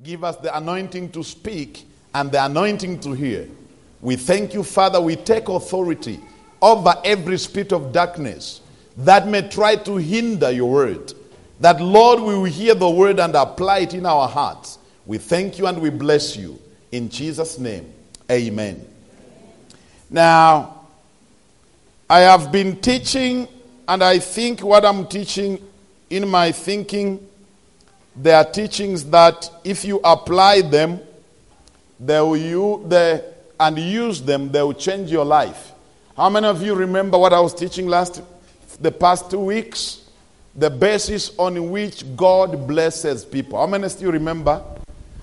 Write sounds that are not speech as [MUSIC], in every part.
Give us the anointing to speak and the anointing to hear. We thank you, Father. We take authority over every spirit of darkness that may try to hinder your word. That, Lord, we will hear the word and apply it in our hearts. We thank you and we bless you. In Jesus' name, amen. Now, I have been teaching, and I think what I'm teaching in my thinking, there are teachings that if you apply them, they will you, they, and use them, they will change your life. How many of you remember what I was teaching last the past two weeks? The basis on which God blesses people. How many still remember?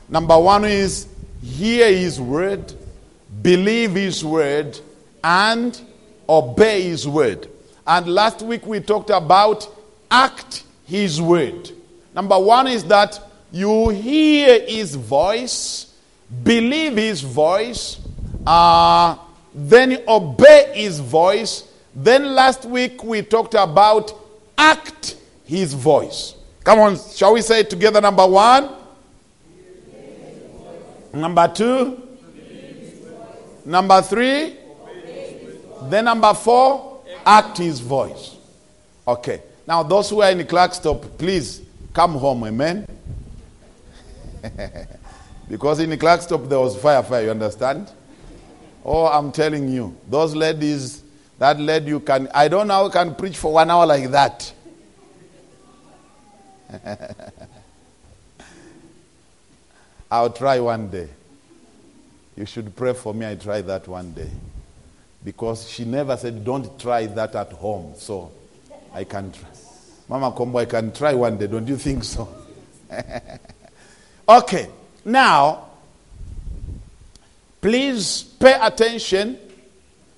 Number one is hear his word, believe his word, and obey his word. And last week we talked about act his word. Number one is that you hear his voice, believe his voice, uh, then obey his voice. Then last week we talked about act his voice. Come on, shall we say it together? Number one. Number two. Number three. Then number four, act his voice. Okay. Now, those who are in the Clarkstop, please come home. Amen. [LAUGHS] because in the Clarkstop there was fire, fire. You understand? Oh, I'm telling you, those ladies, that lady you can, I don't know how can preach for one hour like that. [LAUGHS] I'll try one day. You should pray for me. I try that one day. Because she never said, don't try that at home. So I can try. Mama Combo, I can try one day. Don't you think so? [LAUGHS] okay. Now, please pay attention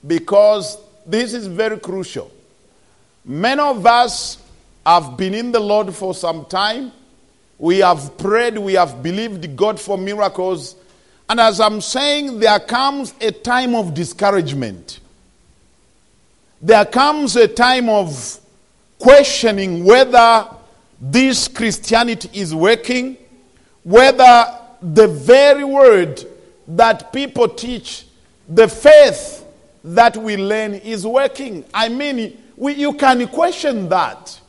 because this is very crucial. Many of us have been in the Lord for some time. We have prayed, we have believed God for miracles. And as I'm saying, there comes a time of discouragement. There comes a time of questioning whether this Christianity is working, whether the very word that people teach, the faith that we learn is working. I mean, we, you can question that.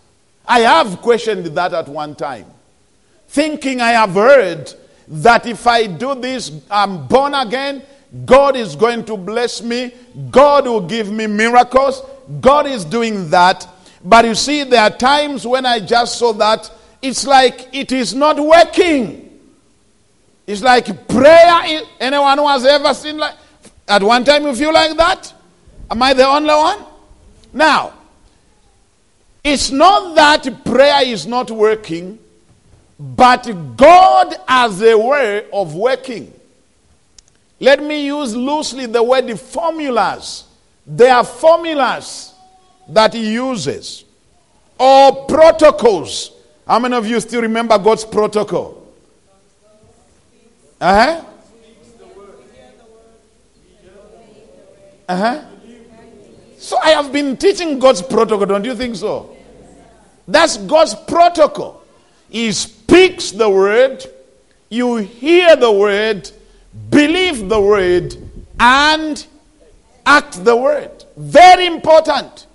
I have questioned that at one time, thinking I have heard that if I do this, I'm born again, God is going to bless me, God will give me miracles, God is doing that. But you see, there are times when I just saw that it's like it is not working. It's like prayer. Anyone who has ever seen like at one time you feel like that? Am I the only one? Now, it's not that prayer is not working, but God has a way of working. Let me use loosely the word formulas. There are formulas that he uses or protocols. How many of you still remember God's protocol? Uh huh. Uh huh. So I have been teaching God's protocol, don't you think so? That's God's protocol. He speaks the word, you hear the word, believe the word, and act the word. Very important.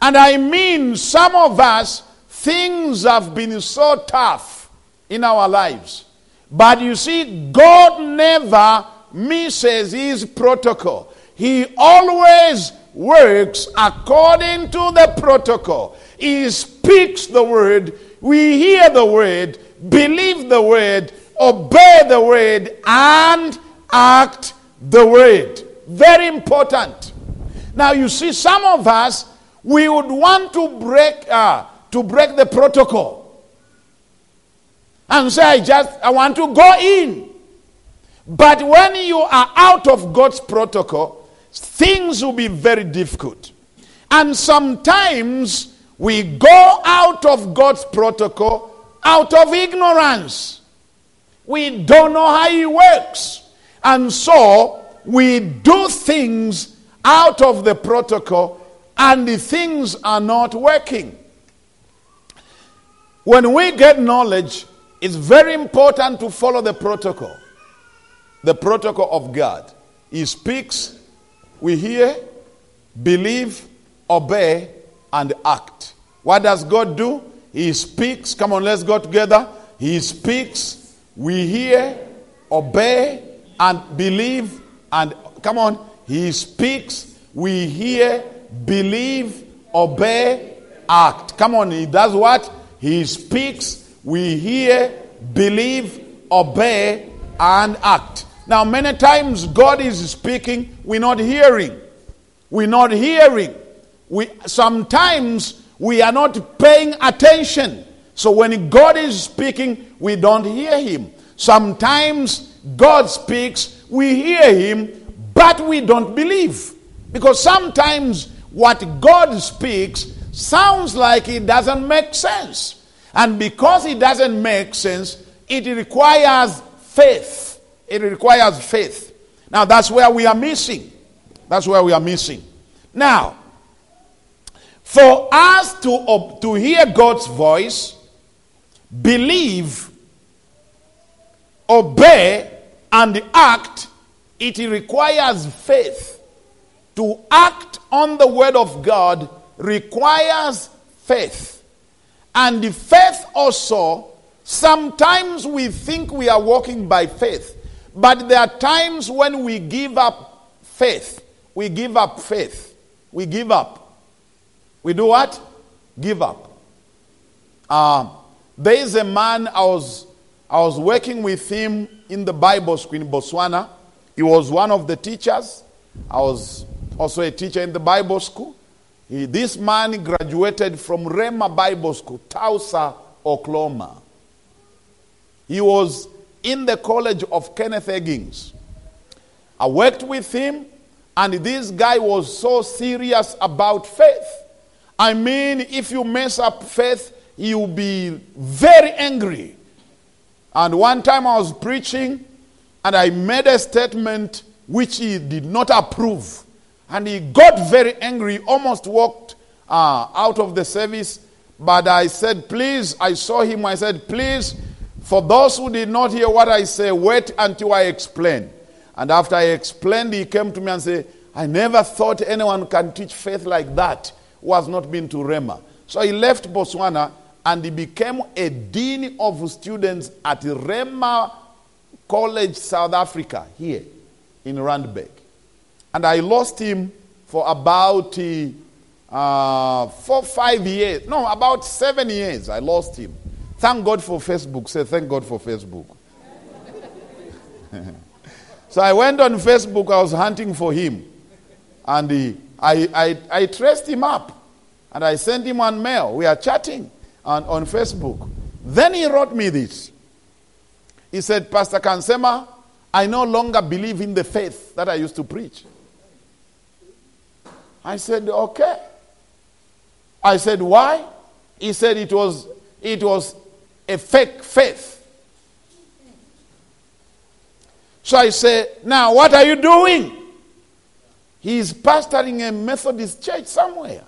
And I mean, some of us, things have been so tough in our lives. But you see, God never misses his protocol. He always works according to the protocol. He speaks the word, we hear the word, believe the word, obey the word, and act the word. Very important. Now, you see, some of us, we would want to break uh, to break the protocol. And say i just i want to go in. But when you are out of god's protocol things will be very difficult. And sometimes we go out of god's protocol out of ignorance. We don't know how he works. And so we do things out of the protocol and the things are not working. When we get knowledge, It's very important to follow the protocol. The protocol of God. He speaks, we hear, believe, obey, and act. What does God do? He speaks. Come on, let's go together. He speaks, we hear, obey, and believe. And come on, He speaks, we hear, believe, obey, act. Come on, He does what? He speaks, we hear, believe, obey, and act. Now, many times God is speaking, we're not hearing. We're not hearing. We sometimes we are not paying attention. So when God is speaking, we don't hear him. Sometimes God speaks, we hear him, but we don't believe. Because sometimes what God speaks sounds like it doesn't make sense. And because it doesn't make sense, it requires faith. It requires faith. Now that's where we are missing. That's where we are missing. Now, for us to, to hear God's voice, believe, obey, and act, it requires faith. To act on the word of God requires faith. And the faith also, sometimes we think we are walking by faith, but there are times when we give up faith. We give up faith. We give up. We do what? Give up. Uh, there is a man I was I was working with him in the Bible school in Botswana. He was one of the teachers. I was also a teacher in the Bible school. He, this man graduated from Rhema Bible School, Tulsa, Oklahoma. He was in the college of Kenneth Hagin. I worked with him, and this guy was so serious about faith. I mean, if you mess up faith, you'll be very angry. And one time I was preaching and I made a statement which he did not approve. And he got very angry, almost walked uh, out of the service. But I said, please, I saw him. I said, please, for those who did not hear what I say, wait until I explain. And after I explained, he came to me and said, I never thought anyone can teach faith like that who has not been to Rhema. So he left Botswana and he became a dean of students at Rhema College, South Africa, here in Randburg. And I lost him for about uh, four, five years. No, about seven years. I lost him. Thank God for Facebook. Say, thank God for Facebook. [LAUGHS] so I went on Facebook. I was hunting for him. And he, I, I, I traced him up and I sent him one mail. We are chatting on, on Facebook. Then he wrote me this. He said, Pastor Kansema, I no longer believe in the faith that I used to preach. I said, okay. I said, why? He said it was, it was a fake faith. So I said, now what are you doing? He is pastoring a Methodist church somewhere.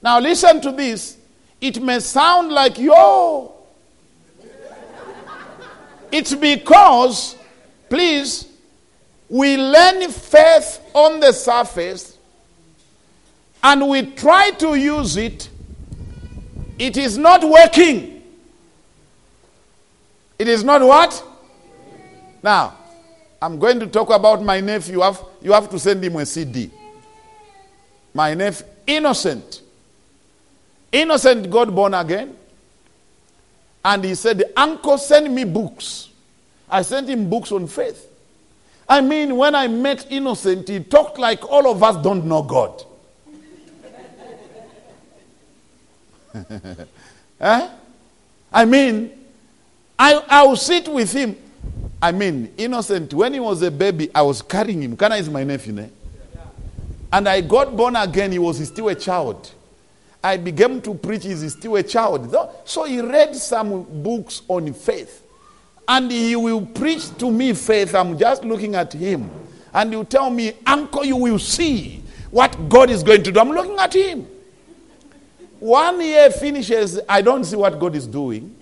Now, listen to this. It may sound like, yo. It's because, please, we learn faith on the surface and we try to use it. It is not working. It is not what? Now, I'm going to talk about my nephew. You have, you have to send him a CD. My nephew, innocent. Innocent got born again. And he said, Uncle, send me books. I sent him books on faith. I mean, when I met Innocent, he talked like all of us don't know God. [LAUGHS] eh? I mean, I, I will sit with him. I mean, innocent, when he was a baby, I was carrying him. Kana is my nephew, ne? And I got born again, he was still a child. I began to preach, he's still a child. So he read some books on faith and he will preach to me faith. I'm just looking at him. And you tell me, Uncle, you will see what God is going to do. I'm looking at him. One year finishes, I don't see what God is doing.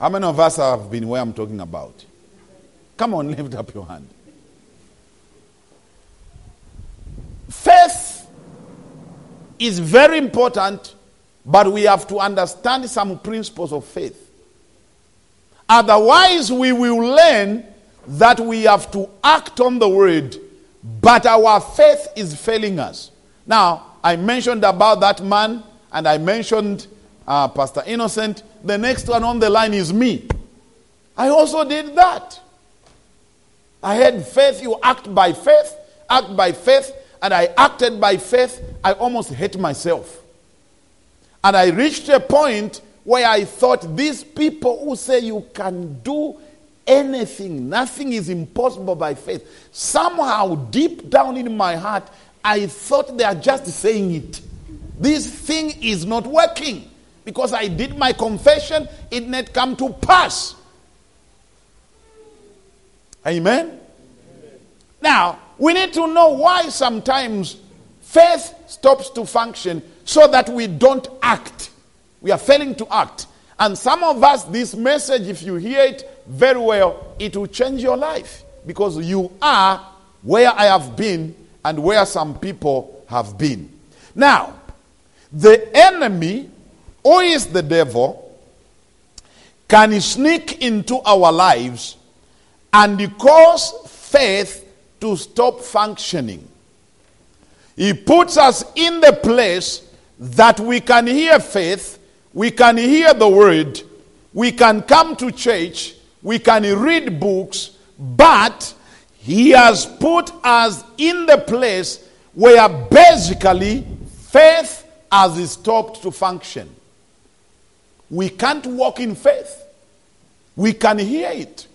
How many of us have been where I'm talking about? Come on, [LAUGHS] lift up your hand. Faith is very important but we have to understand some principles of faith. Otherwise, we will learn that we have to act on the word, but our faith is failing us. Now, I mentioned about that man, and I mentioned uh, Pastor Innocent. The next one on the line is me. I also did that. I had faith. You act by faith, act by faith, and I acted by faith. I almost hate myself. And I reached a point where I thought these people who say you can do anything, nothing is impossible by faith. Somehow, deep down in my heart, I thought they are just saying it. This thing is not working because I did my confession, it not come to pass. Amen? Amen? Now, we need to know why sometimes faith stops to function so that we don't act. We are failing to act. And some of us, this message, if you hear it very well, it will change your life because you are where I have been and where some people have been. Now, the enemy, who is the devil, can sneak into our lives and cause faith to stop functioning. He puts us in the place that we can hear faith, we can hear the word, we can come to church, we can read books, but he has put us in the place where basically faith has stopped to function. We can't walk in faith. We can hear it.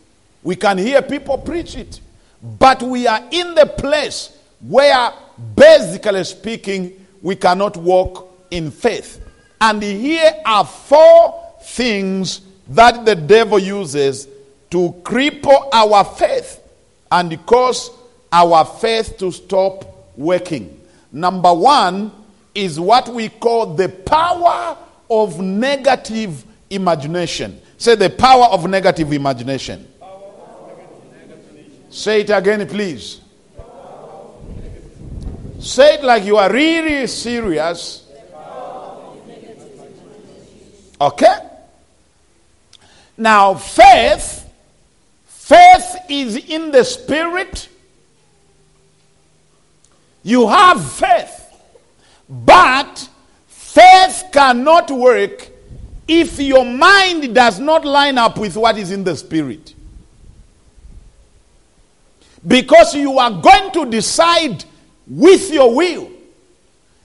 We can hear people preach it. But we are in the place where, basically speaking, we cannot walk in faith. And here are four things that the devil uses to cripple our faith and cause our faith to stop working. Number one is what we call the power of negative imagination. Say the power of negative imagination. Say it again, please. Say it like you are really serious. Okay? Now, faith Faith is in the spirit. You have faith. But faith cannot work if your mind does not line up with what is in the spirit. Because you are going to decide with your will.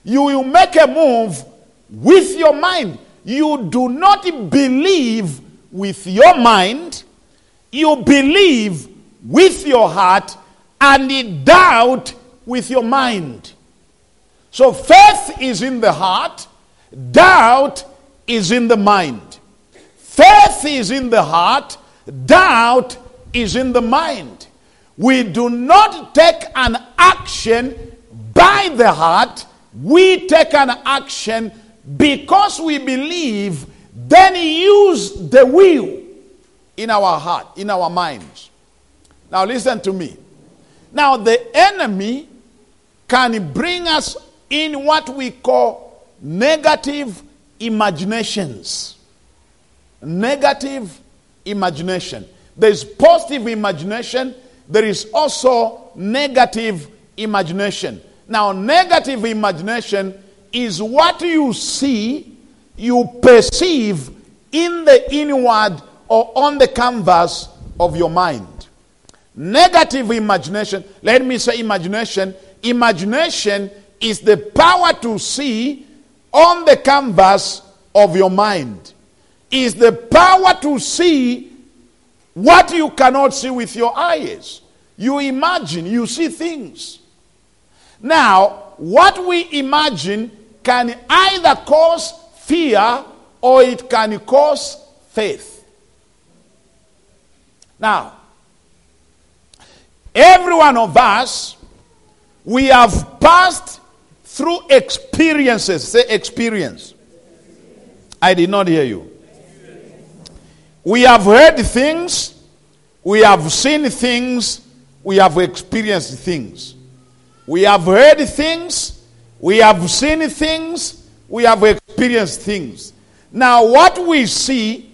You will make a move with your mind. You do not believe with your mind you believe with your heart and you doubt with your mind. So faith is in the heart, doubt is in the mind. Faith is in the heart, doubt is in the mind. We do not take an action by the heart, we take an action because we believe, then use the will in our heart, in our minds. Now, listen to me. Now, the enemy can bring us in what we call negative imaginations. Negative imagination. There is positive imagination, there is also negative imagination. Now, negative imagination is what you see, you perceive in the inward or on the canvas of your mind. Negative imagination, let me say imagination. Imagination is the power to see on the canvas of your mind, is the power to see what you cannot see with your eyes. You imagine, you see things. Now, what we imagine can either cause fear or it can cause faith. Now, every one of us, we have passed through experiences. Say experience. I did not hear you. We have heard things, we have seen things, we have experienced things. We have heard things, we have seen things, we have experienced things. Now, what we see,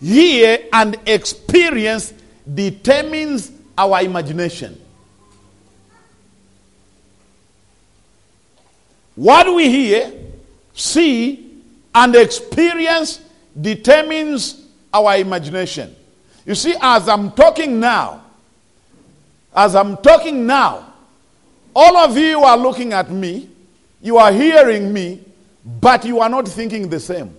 hear, and experience determines our imagination. What we hear, see, and experience determines our imagination. You see, as I'm talking now, as I'm talking now, all of you are looking at me, you are hearing me, but you are not thinking the same.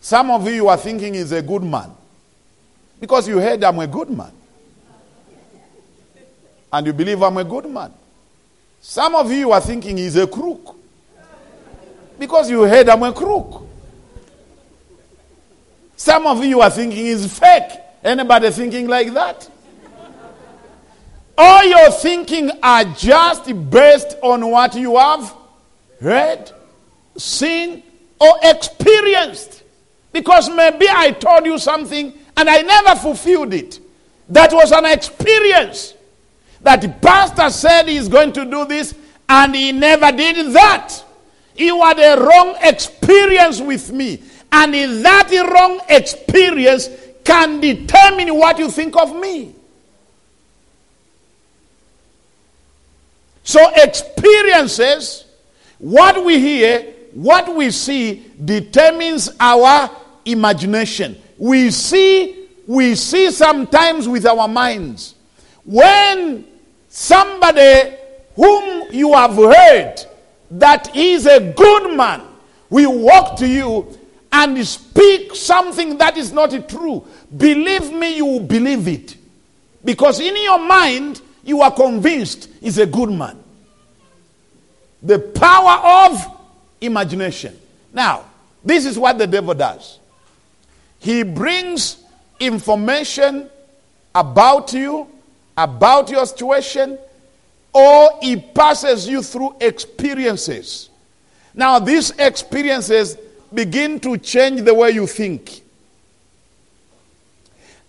Some of you are thinking he's a good man because you heard I'm a good man. And you believe I'm a good man. Some of you are thinking he's a crook because you heard I'm a crook. Some of you are thinking he's fake. Anybody thinking like that? All your thinking are just based on what you have read, seen, or experienced. Because maybe I told you something and I never fulfilled it. That was an experience. That the pastor said he's going to do this and he never did that. You had a wrong experience with me. And that wrong experience can determine what you think of me. So, experiences, what we hear, what we see, determines our imagination. We see, we see sometimes with our minds. When somebody whom you have heard that is a good man will walk to you and speak something that is not true, believe me, you will believe it. Because in your mind, you are convinced is a good man. The power of imagination. Now, this is what the devil does. He brings information about you, about your situation, or he passes you through experiences. Now, these experiences begin to change the way you think.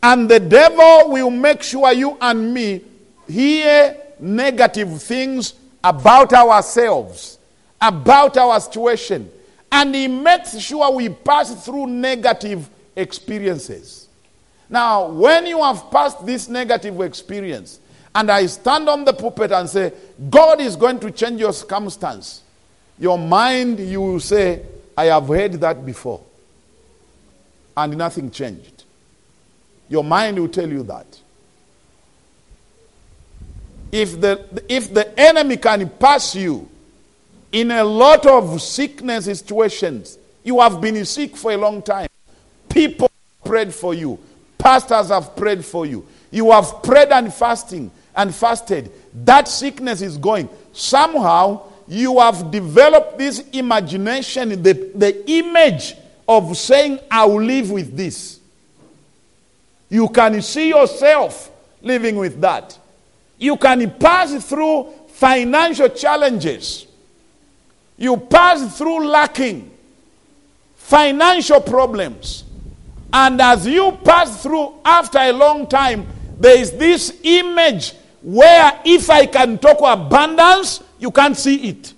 And the devil will make sure you and me hear negative things about ourselves, about our situation. And he makes sure we pass through negative experiences. Now, when you have passed this negative experience, and I stand on the pulpit and say, God is going to change your circumstance, your mind, you will say, I have heard that before. And nothing changed. Your mind will tell you that. If the, if the enemy can pass you in a lot of sickness situations, you have been sick for a long time. People prayed for you. Pastors have prayed for you. You have prayed and fasting and fasted. That sickness is going. Somehow you have developed this imagination, the, the image of saying, I will live with this. You can see yourself living with that. You can pass through financial challenges. You pass through lacking, financial problems. And as you pass through after a long time, there is this image where if I can talk abundance, you can't see it.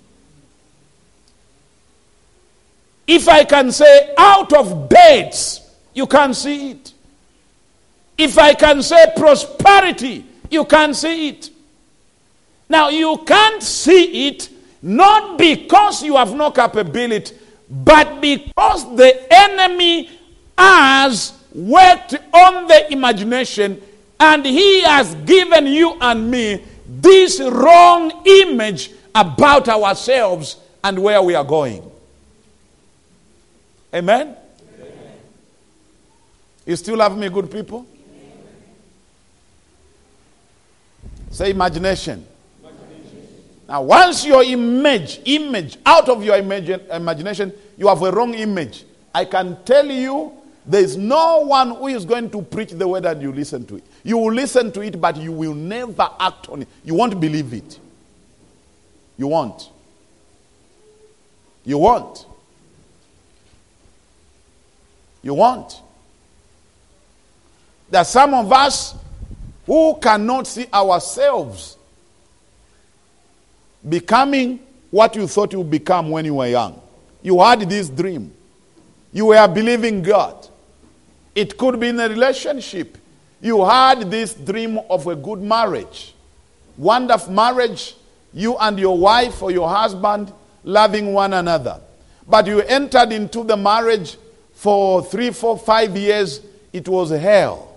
If I can say out of beds, you can't see it. If I can say prosperity, you can't see it. Now, you can't see it not because you have no capability, but because the enemy has worked on the imagination and he has given you and me this wrong image about ourselves and where we are going. Amen? Amen. You still have me, good people? Say imagination. Now, once your image, image, out of your imagine, imagination, you have a wrong image. I can tell you there is no one who is going to preach the word and you listen to it. You will listen to it, but you will never act on it. You won't believe it. You won't. You won't. You won't. There are some of us who cannot see ourselves becoming what you thought you would become when you were young. You had this dream. You were believing God. It could be in a relationship. You had this dream of a good marriage. Wonderful marriage, you and your wife or your husband loving one another. But you entered into the marriage for three, four, five years, it was hell.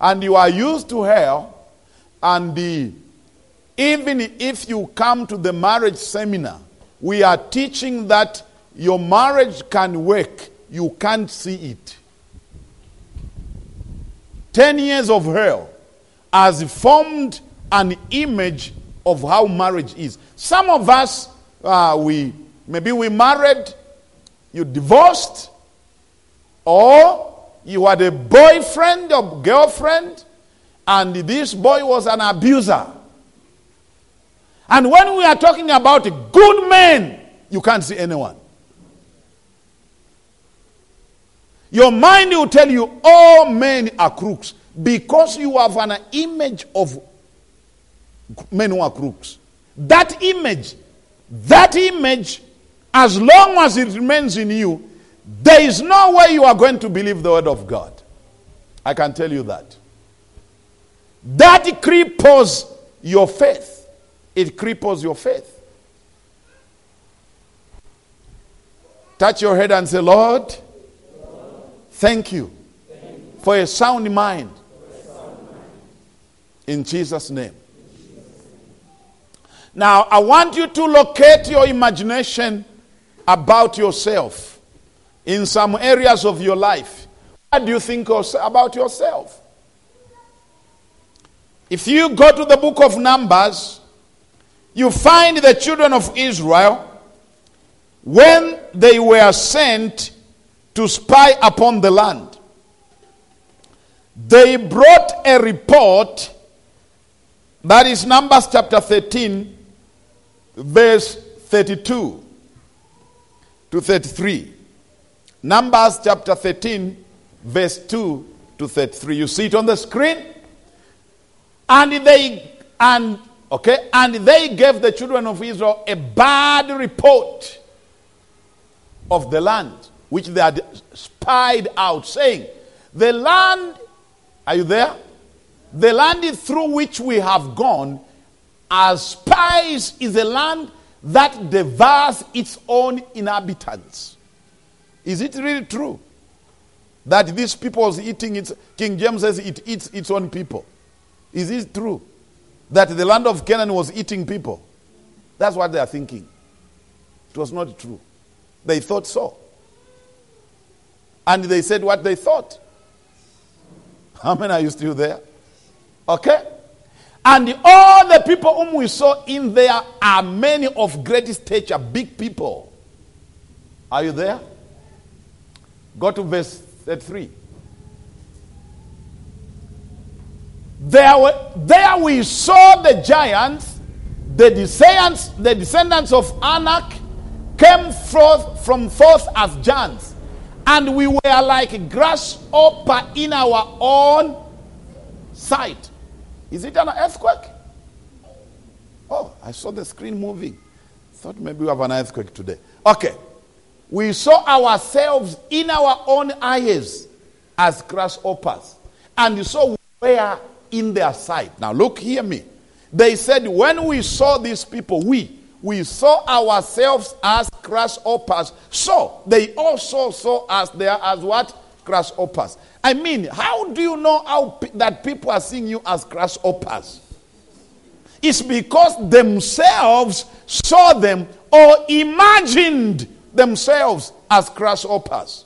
And you are used to hell, and the, even if you come to the marriage seminar, we are teaching that your marriage can work, you can't see it. 10 years of hell has formed an image of how marriage is. Some of us, uh, we maybe we married, you divorced, or you had a boyfriend or girlfriend, and this boy was an abuser. And when we are talking about good men, you can't see anyone. Your mind will tell you all men are crooks because you have an image of men who are crooks. That image, that image, as long as it remains in you, there is no way you are going to believe the word of God. I can tell you that. That cripples your faith. It cripples your faith. Touch your head and say, Lord, thank you for a sound mind. In Jesus' name. Now, I want you to locate your imagination about yourself in some areas of your life. What do you think about yourself? If you go to the book of Numbers, you find the children of Israel when they were sent to spy upon the land. They brought a report that is Numbers chapter 13, verse 32 to 33. Numbers chapter 13, verse 2 to 33. You see it on the screen? And they and okay, and they gave the children of Israel a bad report of the land which they had spied out, saying, The land, are you there? The land through which we have gone as spies is a land that devours its own inhabitants. Is it really true that these people is eating its King James says it eats its own people? Is it true that the land of Canaan was eating people? That's what they are thinking. It was not true. They thought so. And they said what they thought. How many are you still there? Okay? And all the people whom we saw in there are many of great stature, big people. Are you there? Go to verse 33. There, there we saw the giants, the descendants, the descendants of Anak came forth from forth as giants, and we were like grasshopper in our own sight. Is it an earthquake? Oh, I saw the screen moving. Thought maybe we have an earthquake today. Okay. We saw ourselves in our own eyes as grasshoppers. And so we were in their sight. Now look, hear me. They said, when we saw these people, we, we saw ourselves as grasshoppers. So they also saw us there as what? Grasshoppers. I mean, how do you know how that people are seeing you as grasshoppers? It's because themselves saw them or imagined themselves as grasshoppers.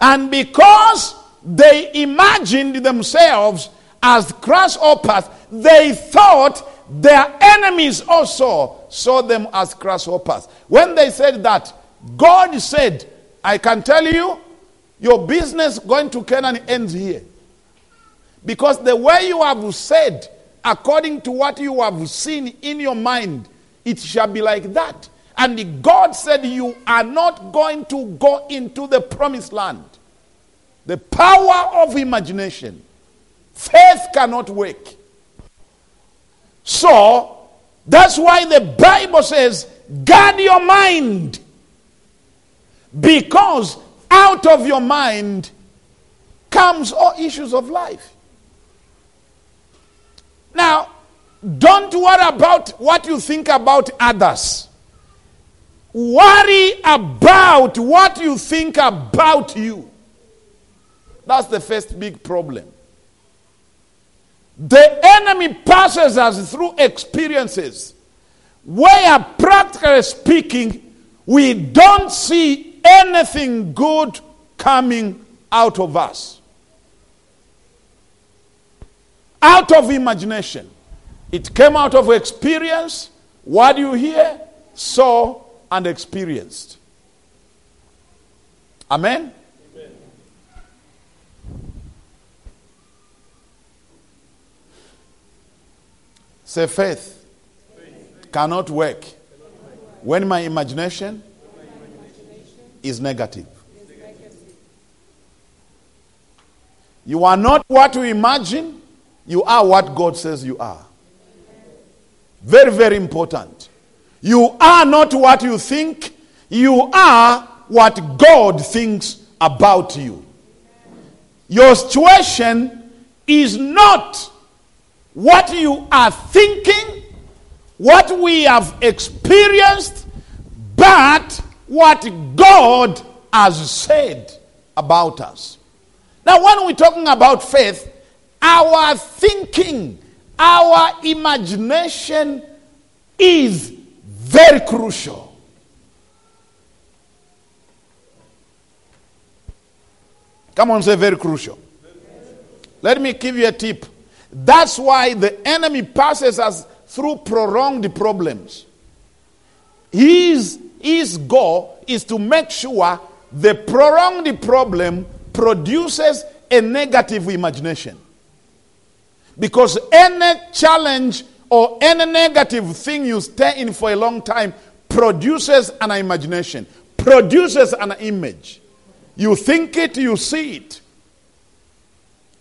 And because they imagined themselves as grasshoppers, they thought their enemies also saw them as grasshoppers. When they said that, God said, I can tell you, your business going to Canaan ends here. Because the way you have said, according to what you have seen in your mind, it shall be like that. And God said, You are not going to go into the promised land. The power of imagination. Faith cannot work. So, that's why the Bible says, guard your mind. Because out of your mind comes all issues of life. Now, don't worry about what you think about others. Worry about what you think about you. That's the first big problem. The enemy passes us through experiences where, practically speaking, we don't see anything good coming out of us. Out of imagination. It came out of experience. What you hear, saw, and experienced. Amen? Say faith. Cannot, work when my imagination, is negative. You are not what you imagine, you are what God says you are. Very, very important. You are not what you think, you are what God thinks about you. Your situation is not what you are thinking, what we have experienced, but what God has said about us. Now, when we're talking about faith, our thinking, our imagination is very crucial. Come on, say very crucial. Let me give you a tip. That's why the enemy passes us through prolonged problems. His, his goal is to make sure the prolonged problem produces a negative imagination. Because any challenge or any negative thing you stay in for a long time produces an imagination, produces an image. You think it, you see it.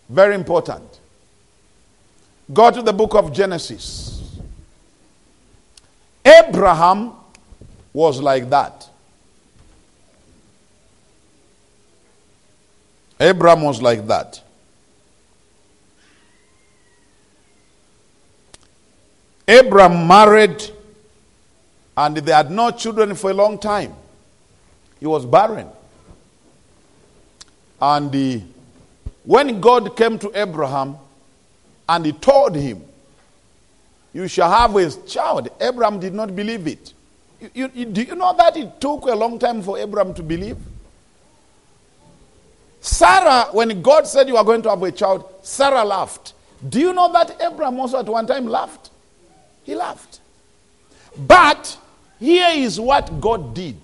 Very important. Go to the book of Genesis. Abraham was like that. Abraham was like that. Abraham married and they had no children for a long time. He was barren. And the, when God came to Abraham and he told him, You shall have a child, Abraham did not believe it. You, you, do you know that it took a long time for Abraham to believe? Sarah, when God said you are going to have a child, Sarah laughed. Do you know that Abraham also at one time laughed? He laughed. But here is what God did.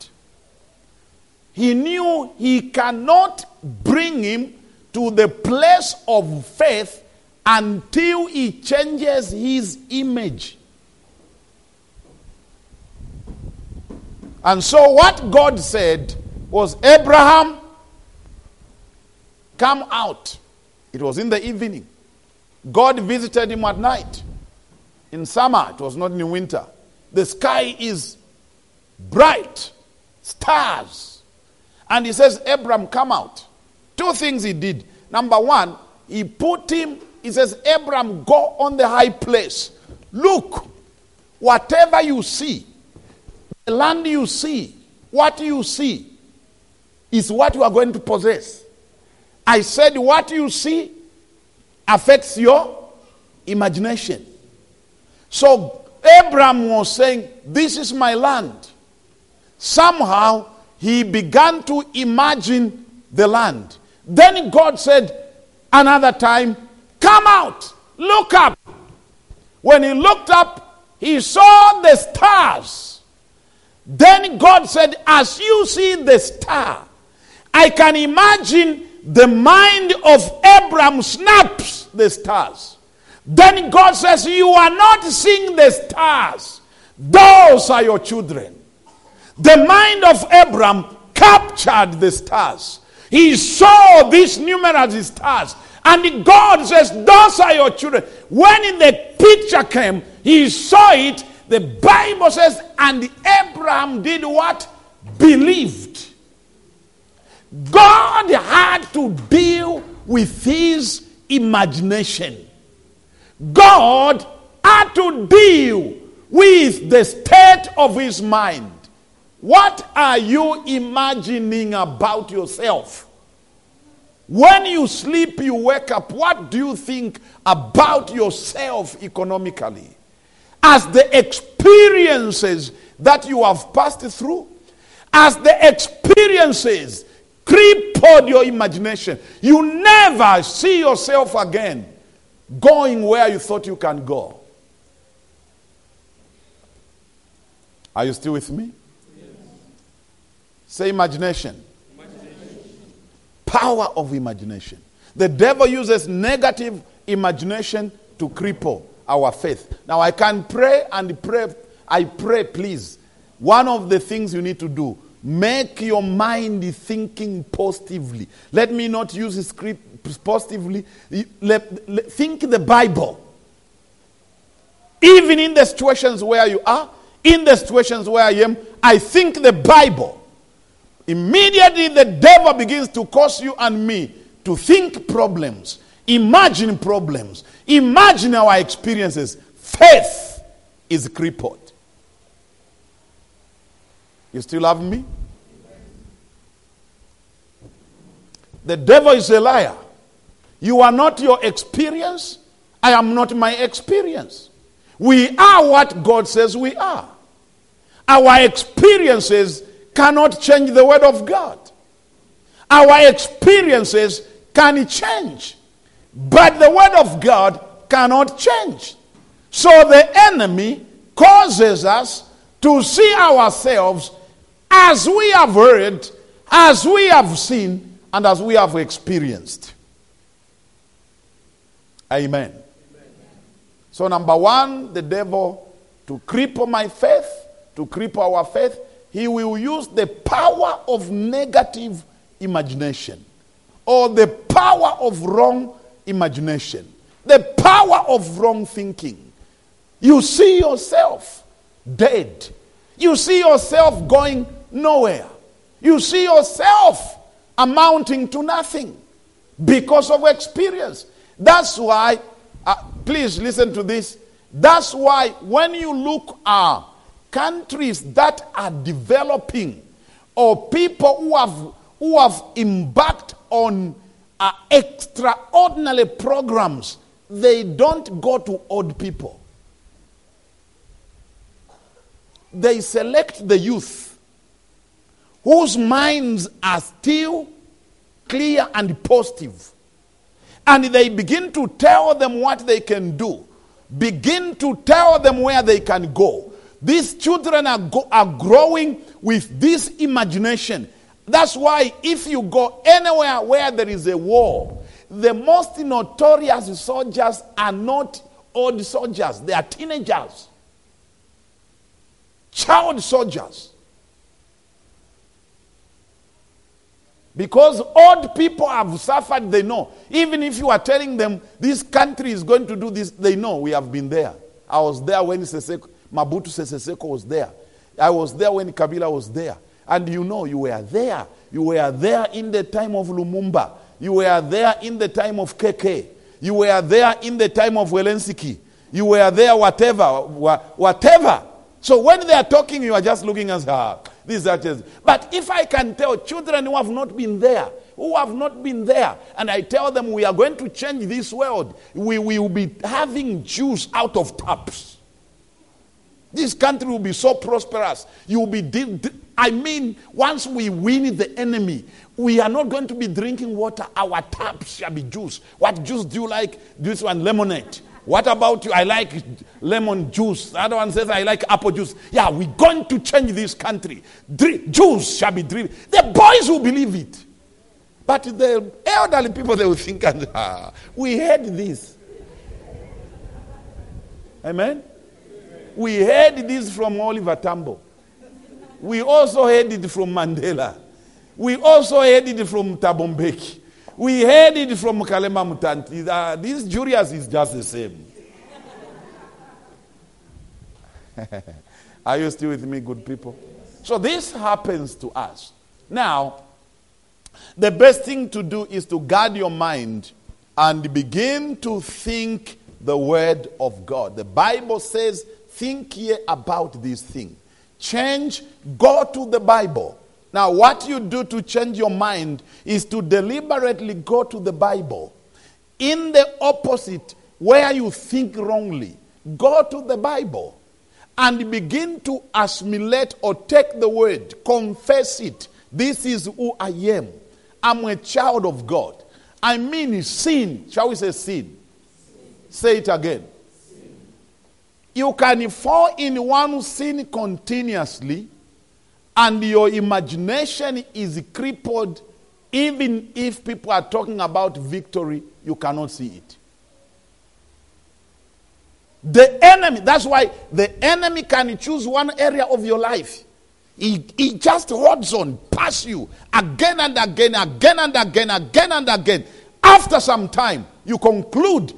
He knew he cannot bring him to the place of faith until he changes his image. And so, what God said was, Abraham, come out. It was in the evening. God visited him at night in summer, it was not in winter. The sky is bright, stars. And he says, Abram, come out. Two things he did. Number one, he put him, he says, Abram, go on the high place. Look, whatever you see, the land you see, what you see, is what you are going to possess. I said, what you see affects your imagination. So Abraham was saying, This is my land. Somehow he began to imagine the land. Then God said, Another time, come out, look up. When he looked up, he saw the stars. Then God said, As you see the star, I can imagine the mind of Abraham snaps the stars. Then God says, You are not seeing the stars, those are your children. The mind of Abram captured the stars. He saw these numerous stars. And God says, Those are your children. When the picture came, he saw it. The Bible says, and Abraham did what? Believed. God had to deal with his imagination. God had to deal with the state of his mind. What are you imagining about yourself? When you sleep, you wake up. What do you think about yourself economically? As the experiences that you have passed through, as the experiences crippled your imagination, you never see yourself again going where you thought you can go. Are you still with me? Yes. Say imagination. imagination. Power of imagination. The devil uses negative imagination to cripple our faith. Now I can pray and pray. I pray, please. One of the things you need to do make your mind thinking positively. Let me not use script positively. Think the Bible. Even in the situations where you are, in the situations where I am, I think the Bible. Immediately the devil begins to cause you and me to think problems, imagine problems, imagine our experiences. Faith is crippled. You still love me? The devil is a liar. You are not your experience. I am not my experience. We are what God says we are. Our experiences cannot change the word of God. Our experiences can change, but the word of God cannot change. So the enemy causes us to see ourselves as we have heard, as we have seen, and as we have experienced. Amen. Amen. So, number one, the devil to cripple my faith to cripple our faith, he will use the power of negative imagination or the power of wrong imagination, the power of wrong thinking. You see yourself dead. You see yourself going nowhere. You see yourself amounting to nothing because of experience. That's why, uh, please listen to this. That's why when you look at countries that are developing or people who have, who have embarked on uh, extraordinary programs, they don't go to old people. They select the youth whose minds are still clear and positive. And they begin to tell them what they can do, begin to tell them where they can go. These children are, go, are growing with this imagination. That's why if you go anywhere where there is a war, the most notorious soldiers are not old soldiers, they are teenagers, child soldiers. Because old people have suffered, they know. Even if you are telling them this country is going to do this, they know we have been there. I was there when Seseko, Mobutu Sese Seko was there. I was there when Kabila was there. And you know, you were there. You were there in the time of Lumumba. You were there in the time of KK. You were there in the time of Zelensky. You were there, whatever, whatever. So when they are talking, you are just looking as, ah, these are just. But if I can tell children who have not been there, who have not been there, and I tell them we are going to change this world, we will be having juice out of taps. This country will be so prosperous. You will be. I mean, once we win the enemy, we are not going to be drinking water. Our taps shall be juice. What juice do you like? This one, lemonade. What about you? I like lemon juice. The other one says, I like apple juice. Yeah, we're going to change this country. Drink, juice shall be driven. The boys will believe it. But the elderly people, they will think, ah, we heard this. Amen? We heard this from Oliver Tambo. We also heard it from Mandela. We also heard it from Thabo Mbeki. We heard it from Kgalema Motlanthe. This Julius is just the same. [LAUGHS] Are you still with me, good people? So this happens to us. Now, the best thing to do is to guard your mind and begin to think the word of God. The Bible says, Think ye about this thing. Change, go to the Bible. Now, what you do to change your mind is to deliberately go to the Bible. In the opposite, where you think wrongly, go to the Bible and begin to assimilate or take the word, confess it. This is who I am. I'm a child of God. I mean sin. Shall we say sin? Say it again. You can fall in one sin continuously, and your imagination is crippled. Even if people are talking about victory, you cannot see it. The enemy, that's why the enemy can choose one area of your life. He, he just holds on past you again and again, again and again, again and again. After some time, you conclude,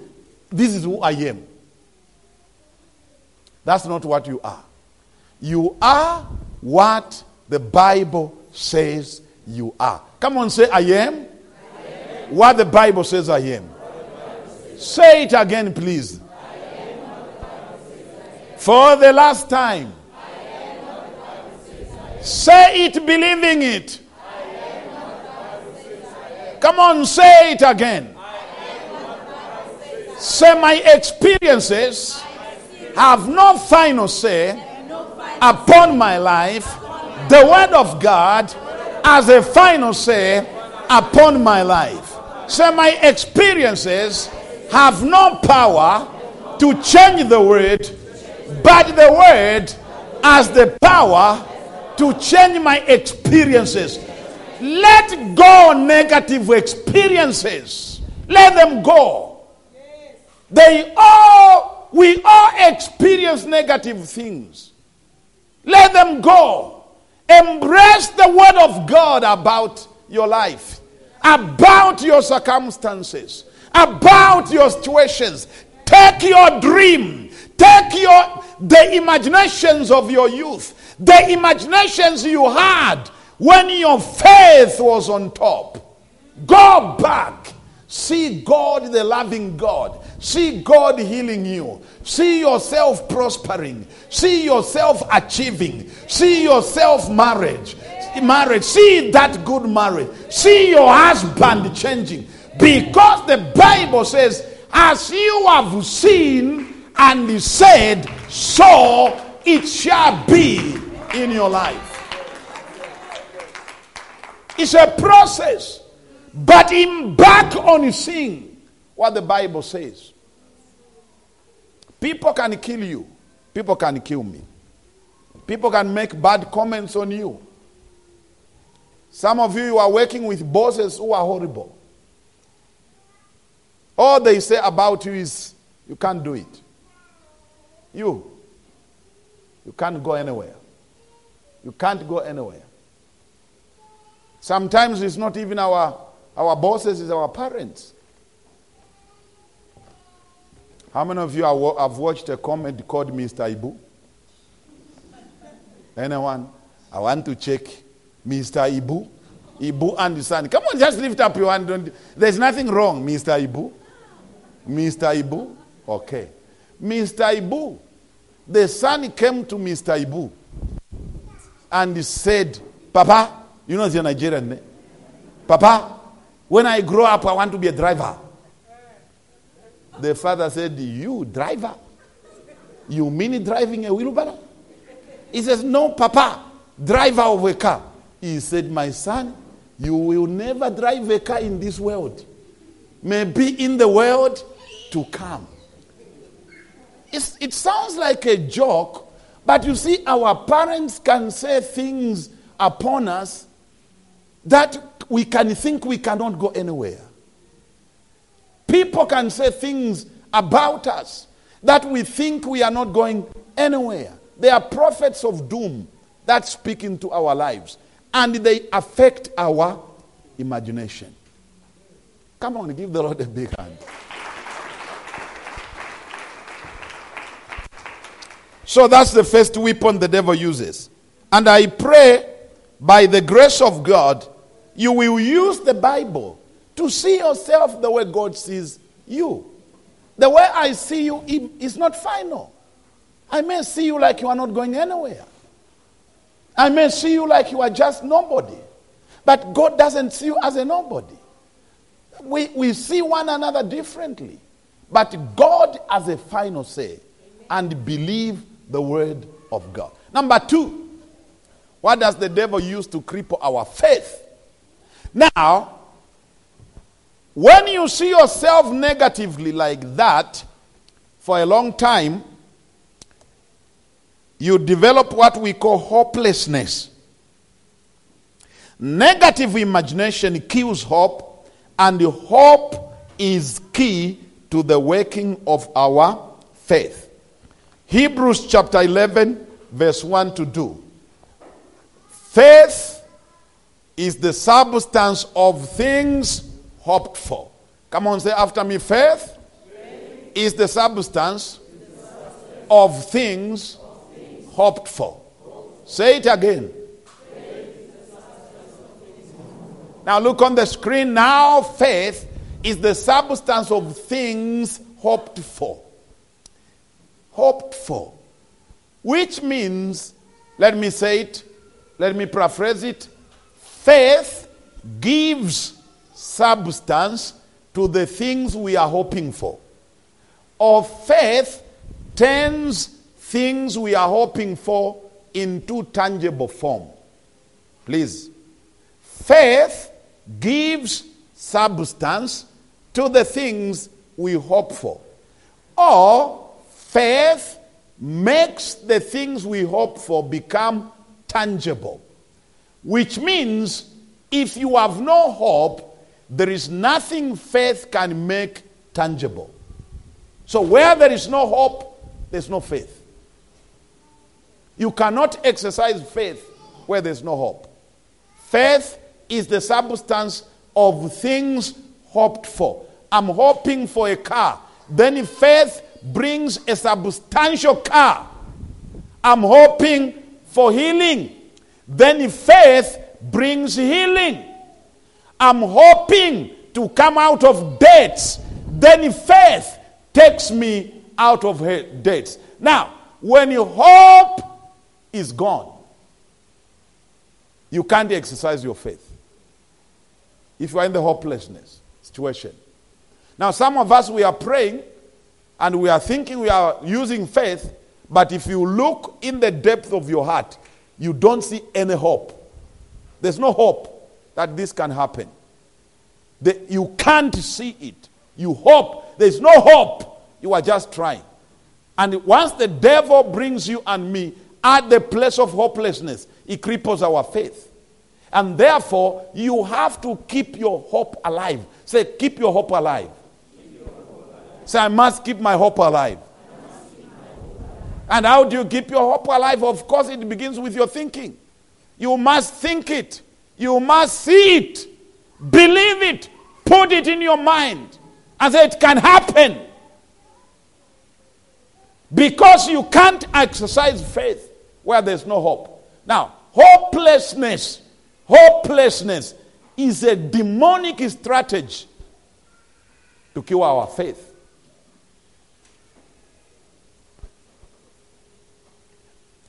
This is who I am. That's not what you are. You are what the Bible says you are. Come on, say, I am. I am. What the Bible says I am. Say it again, please. For the last time. Say it believing it. Come on, say it again. Say, my experiences have no final say upon my life. The Word of God as a final say upon my life. So my experiences have no power to change the Word, but the Word has the power to change my experiences. Let go negative experiences. Let them go. They all we all experience negative things. Let them go. Embrace the word of God about your life, about your circumstances, about your situations. Take your dream, take your the imaginations of your youth, the imaginations you had when your faith was on top. Go back See God, the loving God. See God healing you. See yourself prospering. See yourself achieving. See yourself marriage. Marriage. See that good marriage. See your husband changing. Because the Bible says, as you have seen and said, so it shall be in your life. It's a process. But embark on seeing what the Bible says. People can kill you. People can kill me. People can make bad comments on you. Some of you you are working with bosses who are horrible. All they say about you is, you can't do it. You, you can't go anywhere. You can't go anywhere. Sometimes it's not even our our bosses it's our parents. How many of you have watched a comedy called Mr. Ibu? Anyone? I want to check Mr. Ibu. Ibu and the son. Come on, just lift up your hand. There's nothing wrong, Mr. Ibu. Mr. Ibu? Okay. Mr. Ibu. The son came to Mr. Ibu and said, Papa, you know the Nigerian name? Papa, when I grow up, I want to be a driver. The father said, You, driver? You mean driving a wheelbarrow? He says, No, Papa, driver of a car. He said, My son, you will never drive a car in this world. Maybe in the world to come. It's, it sounds like a joke, but you see, our parents can say things upon us that we can think we cannot go anywhere. People can say things about us that we think we are not going anywhere. They are prophets of doom that speak into our lives. and they affect our imagination. Come on, give the Lord a big hand. So that's the first weapon the devil uses. And I pray by the grace of God, you will use the Bible to see yourself the way God sees you. The way I see you is not final. I may see you like you are not going anywhere. I may see you like you are just nobody. But God doesn't see you as a nobody. We, we see one another differently. But God has a final say and believe the word of God. Number two, what does the devil use to cripple our faith? Now, when you see yourself negatively like that for a long time, you develop what we call hopelessness. Negative imagination kills hope, and hope is key to the working of our faith. Hebrews chapter 11, verse 1 to 2. Faith is the substance of things hoped for. Come on, say after me. Faith, Faith. is the substance, the substance of, things of things hoped for. Say it again. Now look on the screen. Now, faith is the substance of things hoped for. Hoped for. Which means, let me say it, let me paraphrase it. Faith gives substance to the things we are hoping for. Or faith turns things we are hoping for into tangible form. Please. Faith gives substance to the things we hope for. Or faith makes the things we hope for become tangible. Which means if you have no hope, there is nothing faith can make tangible. So, where there is no hope, there's no faith. You cannot exercise faith where there's no hope. Faith is the substance of things hoped for. I'm hoping for a car. Then, if faith brings a substantial car, I'm hoping for healing. Then, if faith brings healing. I'm hoping to come out of debts. Then faith takes me out of debts. Now, when your hope is gone, you can't exercise your faith. If you are in the hopelessness situation. Now, some of us, we are praying and we are thinking we are using faith, but if you look in the depth of your heart, you don't see any hope. There's no hope that this can happen. The, you can't see it. You hope. There's no hope. You are just trying. And once the devil brings you and me at the place of hopelessness, it cripples our faith. And therefore, you have to keep your hope alive. Say, keep your hope alive. Your hope alive. Say, I must keep my hope alive. And how do you keep your hope alive? Of course, it begins with your thinking. You must think it. You must see it. Believe it. Put it in your mind. And say it can happen. Because you can't exercise faith where there's no hope. Now, hopelessness, hopelessness is a demonic strategy to kill our faith.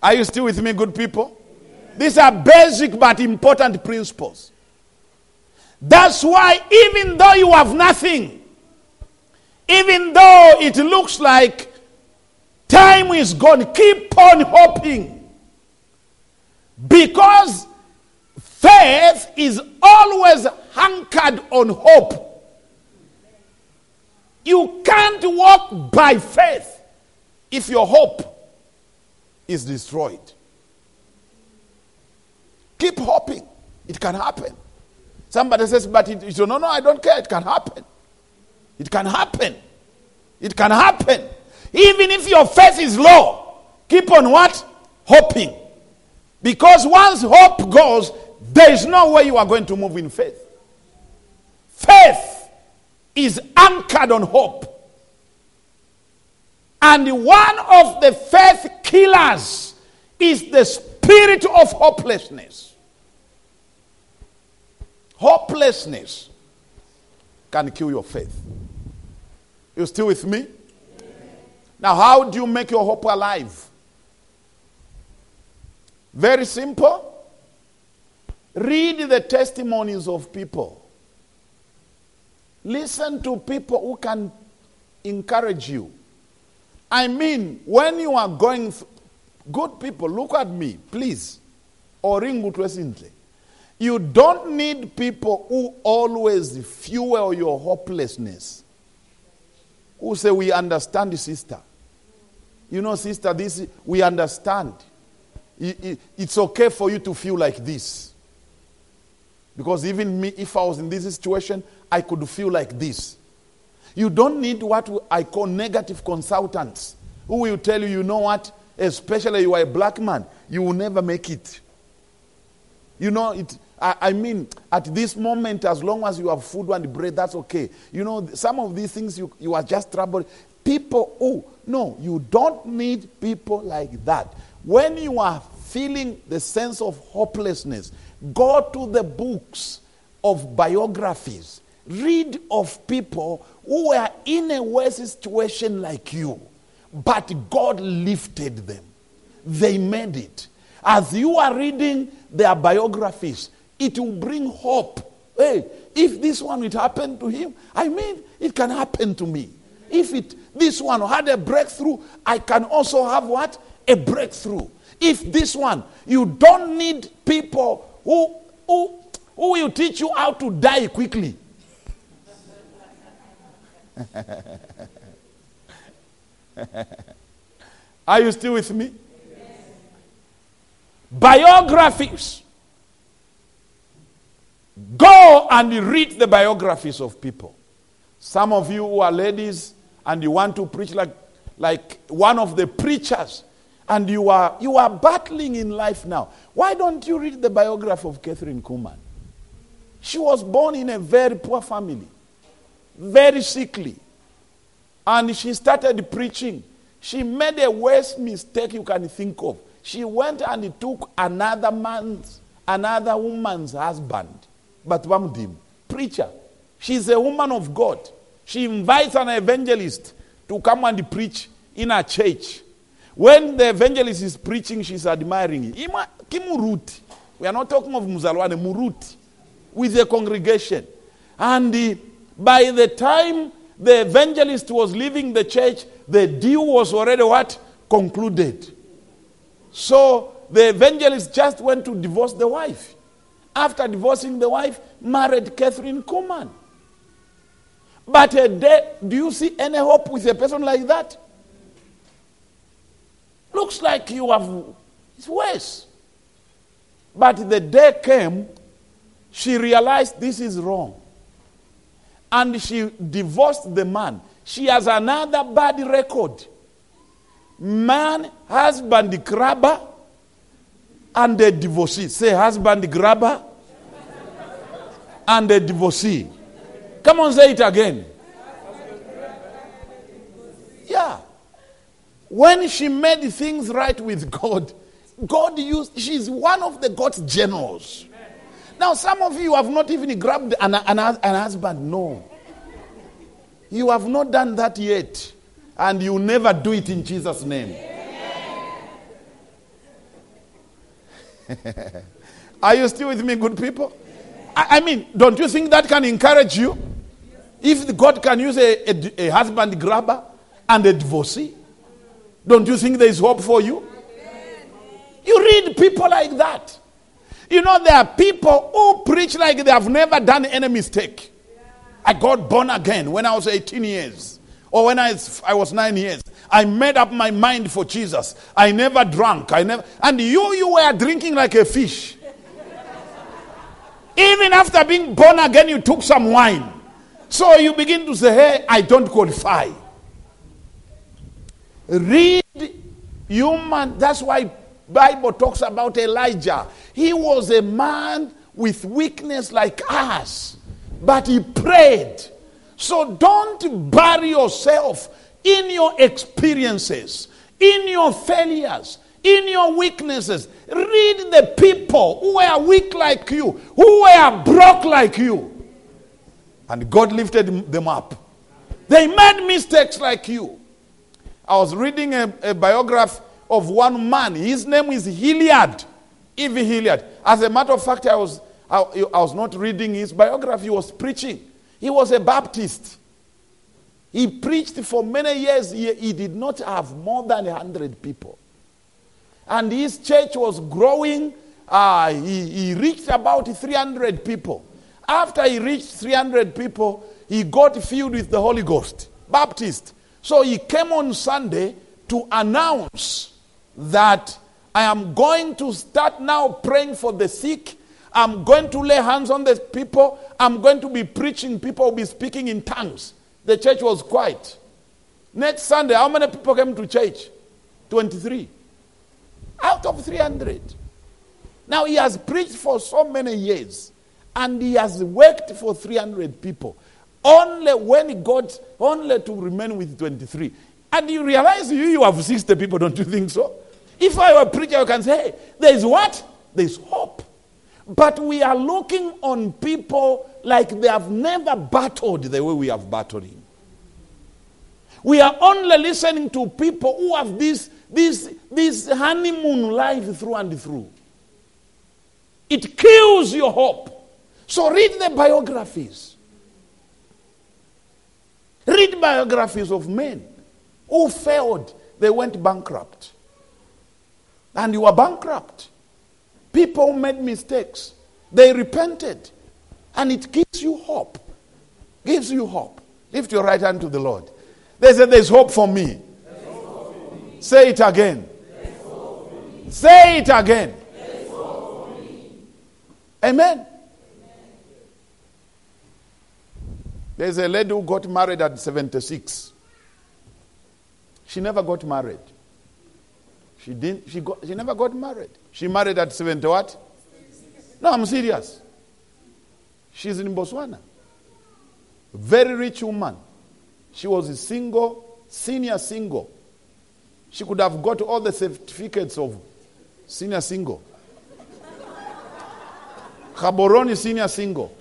Are you still with me, good people? These are basic but important principles. That's why, even though you have nothing, even though it looks like time is gone, keep on hoping. Because faith is always anchored on hope. You can't walk by faith if your hope is destroyed. Keep hoping. It can happen. Somebody says, but it, it, no, no, I don't care. It can happen. It can happen. It can happen. Even if your faith is low, keep on what? Hoping. Because once hope goes, there is no way you are going to move in faith. Faith is anchored on hope. And one of the faith killers is the spirit of hopelessness. Hopelessness can kill your faith. You still with me? Now, how do you make your hope alive? Very simple. Read the testimonies of people. Listen to people who can encourage you. I mean, when you are going, good people, look at me, please. Oringu You don't need people who always fuel your hopelessness. Who say, We understand, sister. You know, sister, this we understand. It's okay for you to feel like this. Because even me, if I was in this situation, I could feel like this. You don't need what I call negative consultants who will tell you, you know what, especially you are a black man, you will never make it. You know, it, I, I mean, at this moment, as long as you have food and bread, that's okay. You know, some of these things you, you are just troubled. People, oh, no, you don't need people like that. When you are feeling the sense of hopelessness, go to the books of biographies. Read of people who were in a worse situation like you, but God lifted them. They made it. As you are reading their biographies, it will bring hope. Hey, if this one it happened to him, I mean, it can happen to me. If it this one had a breakthrough, I can also have what? A breakthrough. If this one, you don't need people who who who will teach you how to die quickly. [LAUGHS] [LAUGHS] Are you still with me? Yes. Biographies. Go and read the biographies of people. Some of you who are ladies and you want to preach like, like one of the preachers, and you are, you are battling in life now. Why don't you read the biography of Kathryn Kuhlman? She was born in a very poor family, very sickly. And she started preaching. She made a worst mistake you can think of. She went and took another man's, another woman's husband. But Bamdim, preacher. She's a woman of God. She invites an evangelist to come and preach in a church. When the evangelist is preaching, she's admiring him. We are not talking of Muzalwane, Muruti. With the congregation. And by the time the evangelist was leaving the church, the deal was already what? Concluded. So the evangelist just went to divorce the wife. After divorcing the wife, married Kathryn Kuhlman. But a day, do you see any hope with a person like that? Looks like you have, it's worse. But the day came, she realized this is wrong and she divorced the man. She has another bad record. Man, husband grabber, and a divorcee. Say husband grabber and a divorcee. Come on, say it again. Yeah. When she made things right with God, God used, she's one of the God's generals. Now, some of you have not even grabbed an, an, an husband. No. You have not done that yet. And you never do it in Jesus' name. [LAUGHS] Are you still with me, good people? I, I, mean, don't you think that can encourage you? If God can use a, a, a husband grabber and a divorcee, don't you think there is hope for you? You read people like that. You know, there are people who preach like they have never done any mistake. I got born again when I was 18 years or when I, I was nine years. I made up my mind for Jesus. I never drank. I never, and you, you were drinking like a fish. Even after being born again, you took some wine. So you begin to say, hey, I don't qualify. Read human. That's why Bible talks about Elijah. He was a man with weakness like us, but he prayed. So don't bury yourself in your experiences, in your failures, in your weaknesses. Read the people who were weak like you, who were broke like you. And God lifted them up. They made mistakes like you. I was reading a, a biography of one man. His name is Hilliard. Evie Hilliard. As a matter of fact, I was, I, I was not reading his biography, he was preaching. He was a Baptist. He preached for many years. He, he did not have more than 100 people. And his church was growing. Uh, he, he reached about 300 people. After he reached 300 people, he got filled with the Holy Ghost. Baptist. So he came on Sunday to announce that I am going to start now praying for the sick. I'm going to lay hands on the people. I'm going to be preaching. People will be speaking in tongues. The church was quiet. Next Sunday, how many people came to church? 23. Out of 300. Now he has preached for so many years and he has worked for 300 people. Only when he got, only to remain with 23. And you realize you, you have 60 people, don't you think so? If I were a preacher, I can say, hey, there's what? There's hope. But we are looking on people like they have never battled the way we have battled him. We are only listening to people who have this, this, this honeymoon life through and through. It kills your hope. So read the biographies. Read biographies of men who failed, they went bankrupt. And you are bankrupt. People made mistakes, they repented. And it gives you hope. Gives you hope. Lift your right hand to the Lord. They said, There's hope for me. Hope for me. Say it again. Say it again. Amen. There's a lady who got married at 76. She never got married. She didn't she got she never got married. She married at 70 what? No, I'm serious. She's in Botswana. Very rich woman. She was a single, senior single. She could have got all the certificates of senior single. Gaborone senior single.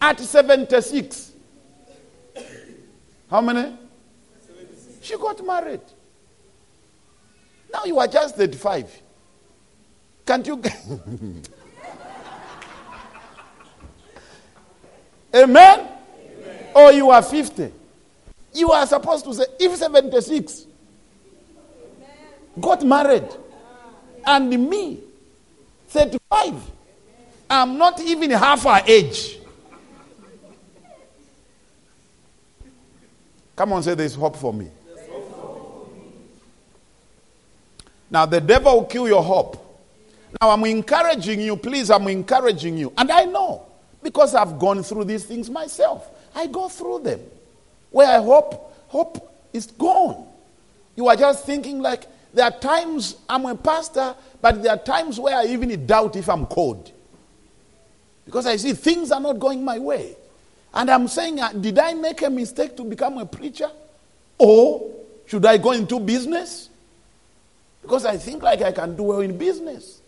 At 76. How many? She got married. Now you are just 35. Can't you? Amen? [LAUGHS] Amen? Or you are 50. You are supposed to say, if 76 got married, and me, 35, I'm not even half our age. Come on, say there's hope for me. Now, the devil will kill your hope. Now, I'm encouraging you, please, I'm encouraging you. And I know because I've gone through these things myself. I go through them. Where I hope, hope is gone. You are just thinking like, there are times I'm a pastor, but there are times where I even doubt if I'm called. Because I see things are not going my way. And I'm saying, uh, did I make a mistake to become a preacher? Or should I go into business? Because I think like I can do well in business.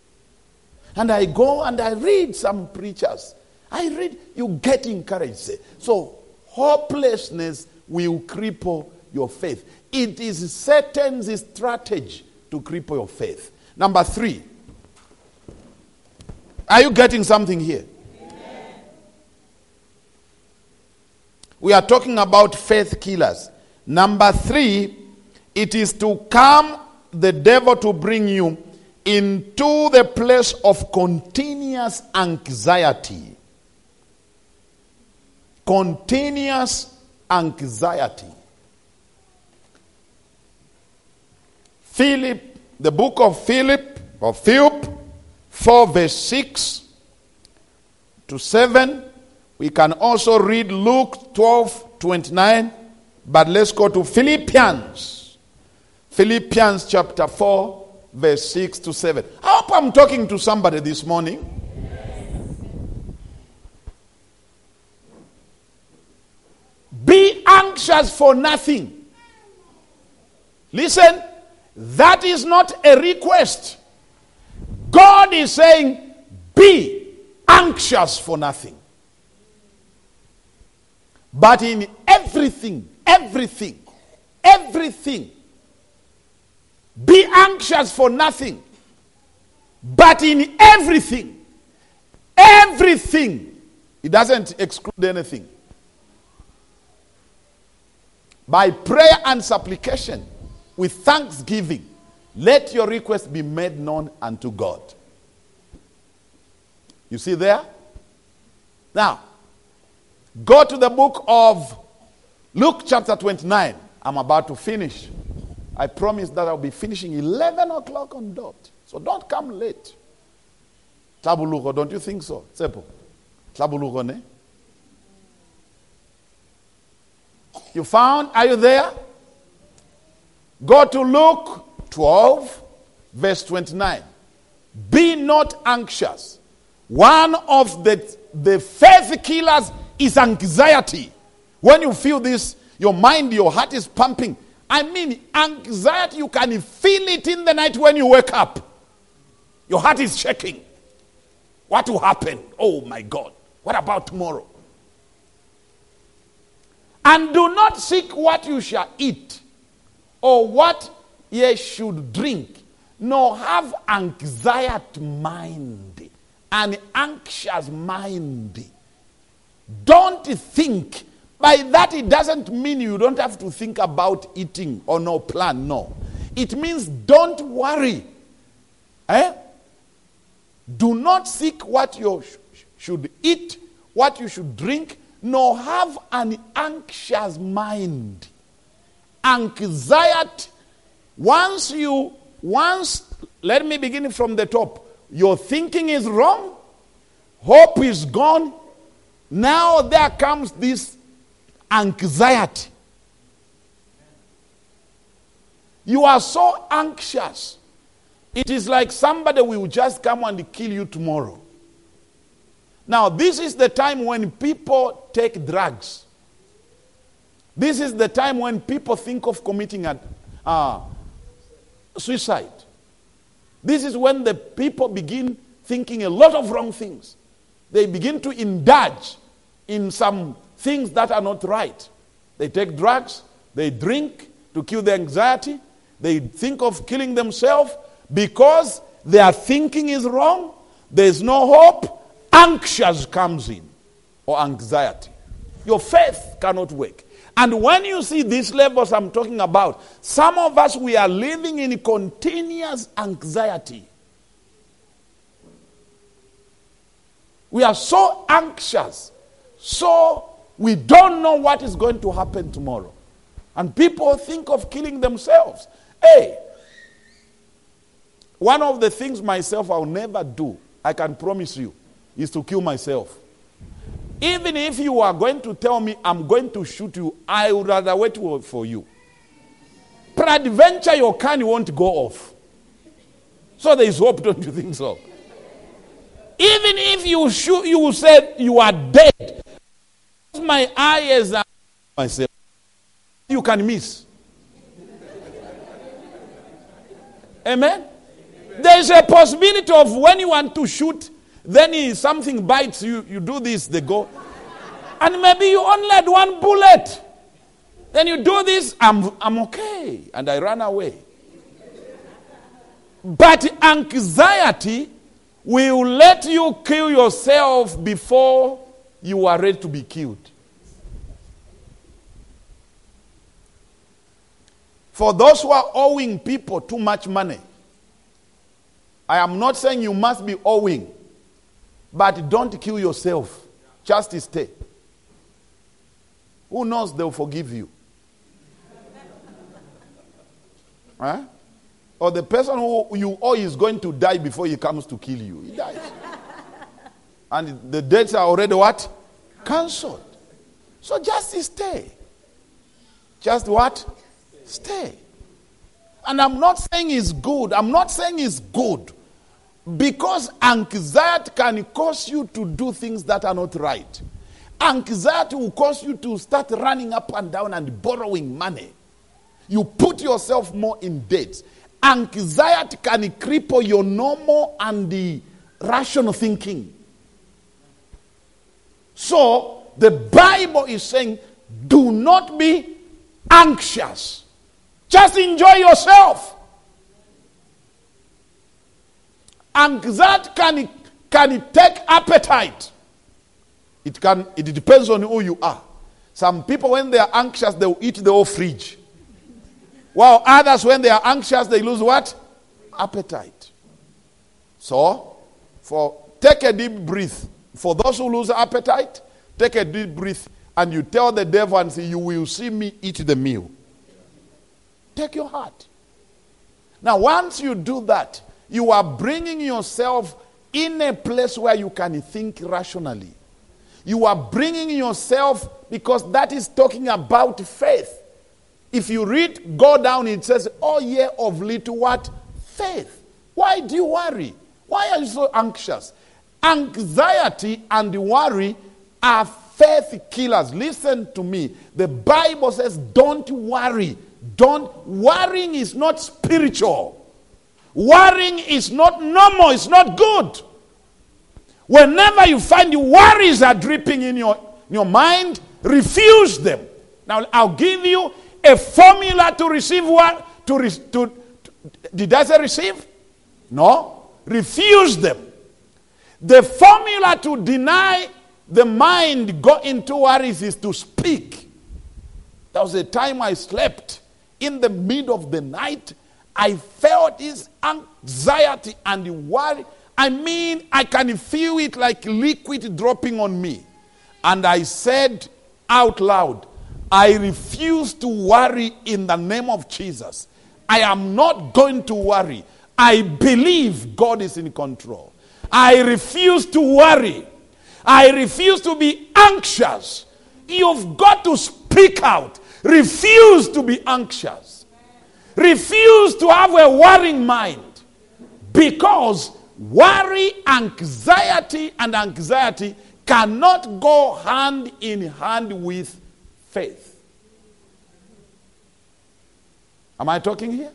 And I go and I read some preachers. I read, you get encouraged. So, hopelessness will cripple your faith. It is Satan's strategy to cripple your faith. Number three. Are you getting something here? We are talking about faith killers. Number three, it is to come the devil to bring you into the place of continuous anxiety. Continuous anxiety. Philip, the book of Philip, or Philip, 4 verse 6 to 7. We can also read Luke 12 29, but let's go to Philippians Philippians chapter 4, verse 6 to 7. I hope I'm talking to somebody this morning. Be anxious for nothing. Listen, that is not a request. God is saying, be anxious for nothing. But in everything, everything, everything, be anxious for nothing. But in everything, everything, it doesn't exclude anything. By prayer and supplication, with thanksgiving, let your request be made known unto God. You see there? Now, go to the book of Luke chapter 29. I'm about to finish. I promise that I'll be finishing 11 o'clock on dot. So don't come late. Tabuluko, don't you think so? Sepo. Tabuluko, ne? You found? Are you there? Go to Luke 12, verse 29. Be not anxious. One of the, the faith killers is anxiety. When you feel this, your mind, your heart is pumping. I mean, anxiety, you can feel it in the night when you wake up. Your heart is shaking. What will happen? Oh my God. What about tomorrow? And do not seek what you shall eat or what ye should drink, nor have anxiety mind, an anxious mind. Don't think. By that, it doesn't mean you don't have to think about eating or no plan. No. It means don't worry. Eh? Do not seek what you sh- should eat, what you should drink, nor have an anxious mind anxiety once you once let me begin from the top your thinking is wrong hope is gone now there comes this anxiety you are so anxious it is like somebody will just come and kill you tomorrow now this is the time when people take drugs this is the time when people think of committing a, uh, suicide. This is when the people begin thinking a lot of wrong things. They begin to indulge in some things that are not right. They take drugs, they drink to kill the anxiety, they think of killing themselves because their thinking is wrong, there's no hope, anxious comes in, or anxiety. Your faith cannot work. And when you see these levels I'm talking about, some of us, we are living in continuous anxiety. We are so anxious, so we don't know what is going to happen tomorrow. And people think of killing themselves. Hey, one of the things myself I'll never do, I can promise you, is to kill myself. Even if you are going to tell me I'm going to shoot you, I would rather wait for you. Peradventure, your can won't go off. So there is hope, don't you think so? Even if you shoot, you say you are dead. My eyes are myself. You can miss. Amen. There is a possibility of when you want to shoot, then something bites you, you do this, they go. And maybe you only had one bullet. Then you do this, I'm, I'm okay. And I run away. But anxiety will let you kill yourself before you are ready to be killed. For those who are owing people too much money, I am not saying you must be owing. But don't kill yourself. Just stay. Who knows they'll forgive you? huh? Or the person who you owe is going to die before he comes to kill you. He dies. And the dates are already what? Cancelled. So just stay. Just what? Stay. And I'm not saying it's good. I'm not saying it's good. Because anxiety can cause you to do things that are not right. Anxiety will cause you to start running up and down and borrowing money. You put yourself more in debt. Anxiety can cripple your normal and the rational thinking. So, the Bible is saying, do not be anxious. Just enjoy yourself. Anxiety can, it can take appetite. It can it depends on who you are. Some people when they are anxious, they will eat the whole fridge. While others, when they are anxious, they lose what? Appetite. So, for take a deep breath. For those who lose appetite, take a deep breath and you tell the devil and say, You will see me eat the meal. Take your heart. Now, once you do that, you are bringing yourself in a place where you can think rationally. You are bringing yourself because that is talking about faith. If you read, go down, it says, Oh, yeah, of little what? Faith. Why do you worry? Why are you so anxious? Anxiety and worry are faith killers. Listen to me. The Bible says, Don't worry. Don't worrying is not spiritual. Worrying is not normal, it's not good. Whenever you find the worries are dripping in your, in your mind, refuse them. Now, I'll give you a formula to receive what? To, re, to, to, did I say receive? No. Refuse them. The formula to deny the mind go into worries is to speak. There was a time I slept in the middle of the night. I felt this anxiety and worry I mean, I can feel it like liquid dropping on me. And I said out loud, I refuse to worry in the name of Jesus. I am not going to worry. I believe God is in control. I refuse to worry. I refuse to be anxious. You've got to speak out. Refuse to be anxious. Refuse to have a worrying mind. Because Worry, anxiety, and anxiety cannot go hand in hand with faith. Am I talking here?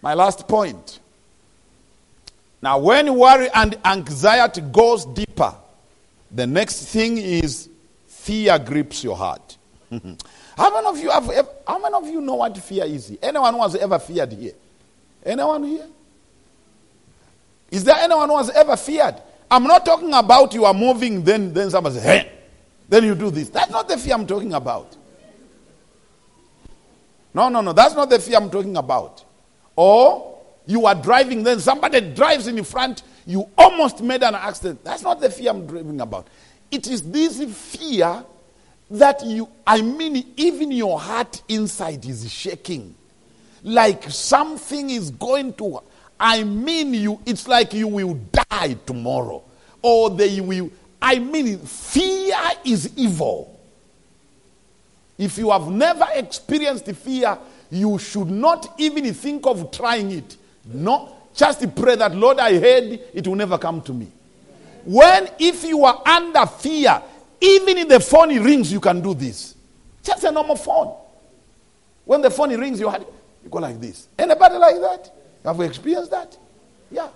My last point. Now, when worry and anxiety goes deeper, the next thing is fear grips your heart. [LAUGHS] how many of you have? How many of you know what fear is? Anyone who has ever feared here? Anyone here? Is there anyone who has ever feared? I'm not talking about you are moving, then, then somebody says, hey, then you do this. That's not the fear I'm talking about. No, no, no. That's not the fear I'm talking about. Or you are driving, then somebody drives in the front, you almost made an accident. That's not the fear I'm talking about. It is this fear that you, I mean, even your heart inside is shaking. Like something is going to I mean you, it's like you will die tomorrow. Or they will, I mean, fear is evil. If you have never experienced fear, you should not even think of trying it. No, just pray that, Lord, I heard it will never come to me. When, if you are under fear, even if the phone rings, you can do this. Just a normal phone. When the phone rings, you, had, you go like this. Anybody like that? Have you experienced that? Yeah.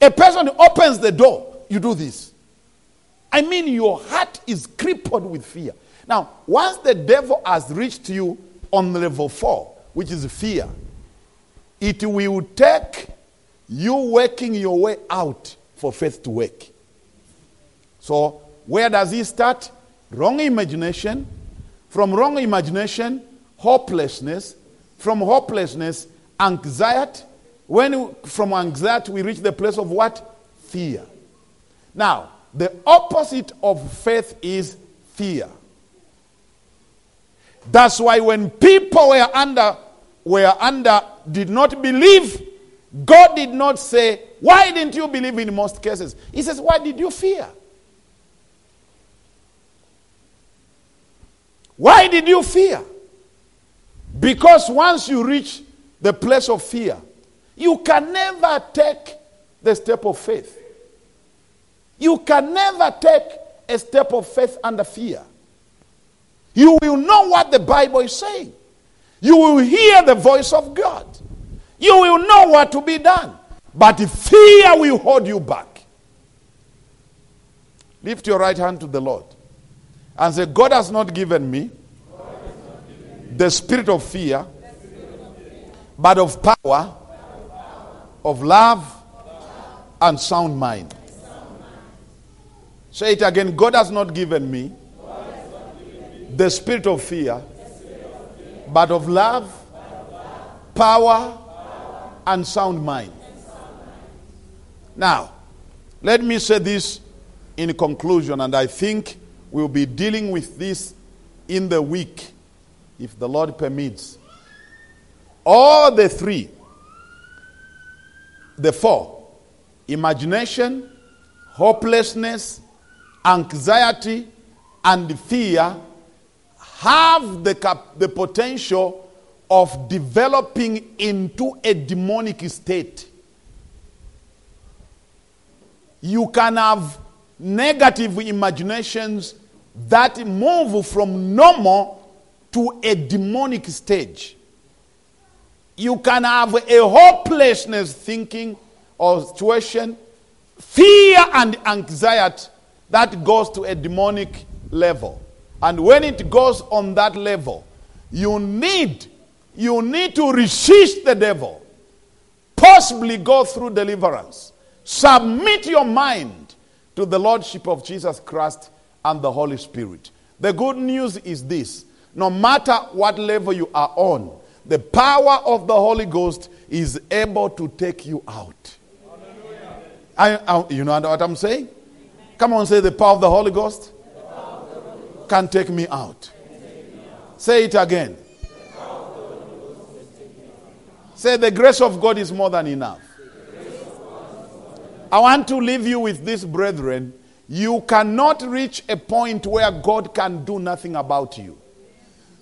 A person opens the door, you do this. I mean, your heart is crippled with fear. Now, once the devil has reached you on level four, which is fear, it will take you working your way out for faith to work. So, where does he start? Wrong imagination. From wrong imagination, hopelessness. From hopelessness, anxiety. When from anxiety we reach the place of what? Fear. Now, the opposite of faith is fear. That's why when people were under were under did not believe, God did not say, Why didn't you believe in most cases? He says, Why did you fear? Why did you fear? Because once you reach the place of fear, you can never take the step of faith. You can never take a step of faith under fear. You will know what the Bible is saying. You will hear the voice of God. You will know what to be done. But fear will hold you back. Lift your right hand to the Lord and say, God has not given me the spirit of fear, but of power, of love, and sound mind. Say it again God has not given me the spirit of fear, but of love, power, and sound mind. Now, let me say this in conclusion, and I think we'll be dealing with this in the week, if the Lord permits. All the three, the four imagination, hopelessness, anxiety, and fear have the, cap- the potential of developing into a demonic state. You can have negative imaginations that move from normal to a demonic stage. You can have a hopelessness thinking or situation, fear and anxiety that goes to a demonic level. And when it goes on that level, you need you need to resist the devil. Possibly go through deliverance. Submit your mind to the lordship of Jesus Christ and the Holy Spirit. The good news is this no matter what level you are on, the power of the Holy Ghost is able to take you out. I, I, you know what I'm saying? Come on, say the power of the Holy Ghost, can take me out. Say it again. Say the grace of God is more than enough. I want to leave you with this, brethren. You cannot reach a point where God can do nothing about you.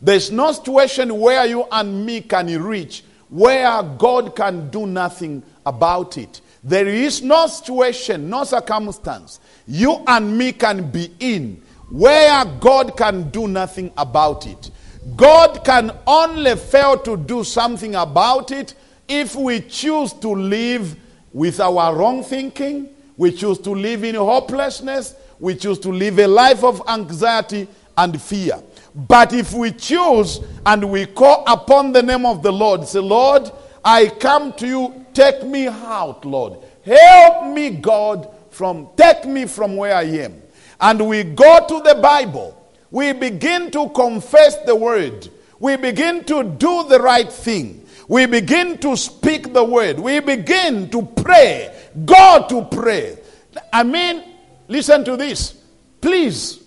There's no situation where you and me can reach where God can do nothing about it. There is no situation, no circumstance you and me can be in where God can do nothing about it. God can only fail to do something about it if we choose to live with our wrong thinking, we choose to live in hopelessness, we choose to live a life of anxiety and fear. But if we choose and we call upon the name of the Lord, say, Lord, I come to you, take me out, Lord. Help me, God, from take me from where I am. And we go to the Bible. We begin to confess the word. We begin to do the right thing. We begin to speak the word. We begin to pray. God to pray. I mean, listen to this. Please,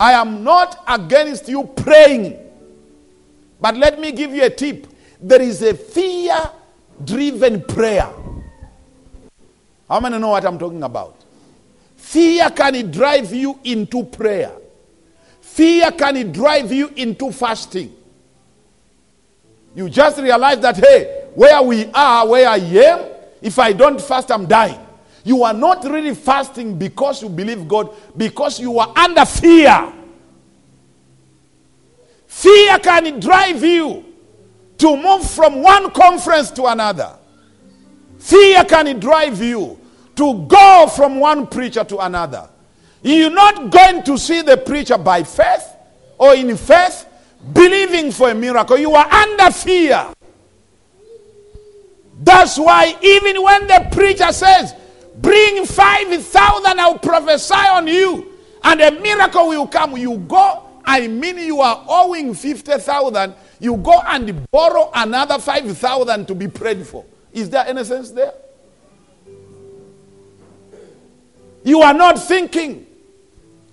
I am not against you praying. But let me give you a tip. There is a fear driven prayer. How many know what I'm talking about? Fear can drive you into prayer. Fear can drive you into fasting. You just realize that, hey, where we are, where I am, if I don't fast, I'm dying. You are not really fasting because you believe God, because you are under fear. Fear can drive you to move from one conference to another. Fear can drive you to go from one preacher to another. You're not going to see the preacher by faith or in faith, believing for a miracle. You are under fear. That's why, even when the preacher says, Bring 5,000, I'll prophesy on you, and a miracle will come, you go. I mean, you are owing 50,000, you go and borrow another 5,000 to be prayed for. Is there any sense there? You are not thinking.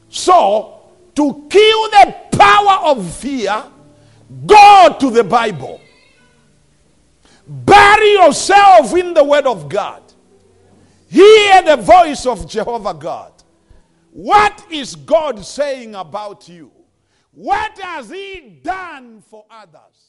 So, to kill the power of fear, go to the Bible. Bury yourself in the Word of God. Hear the voice of Jehovah God. What is God saying about you? What has He done for others?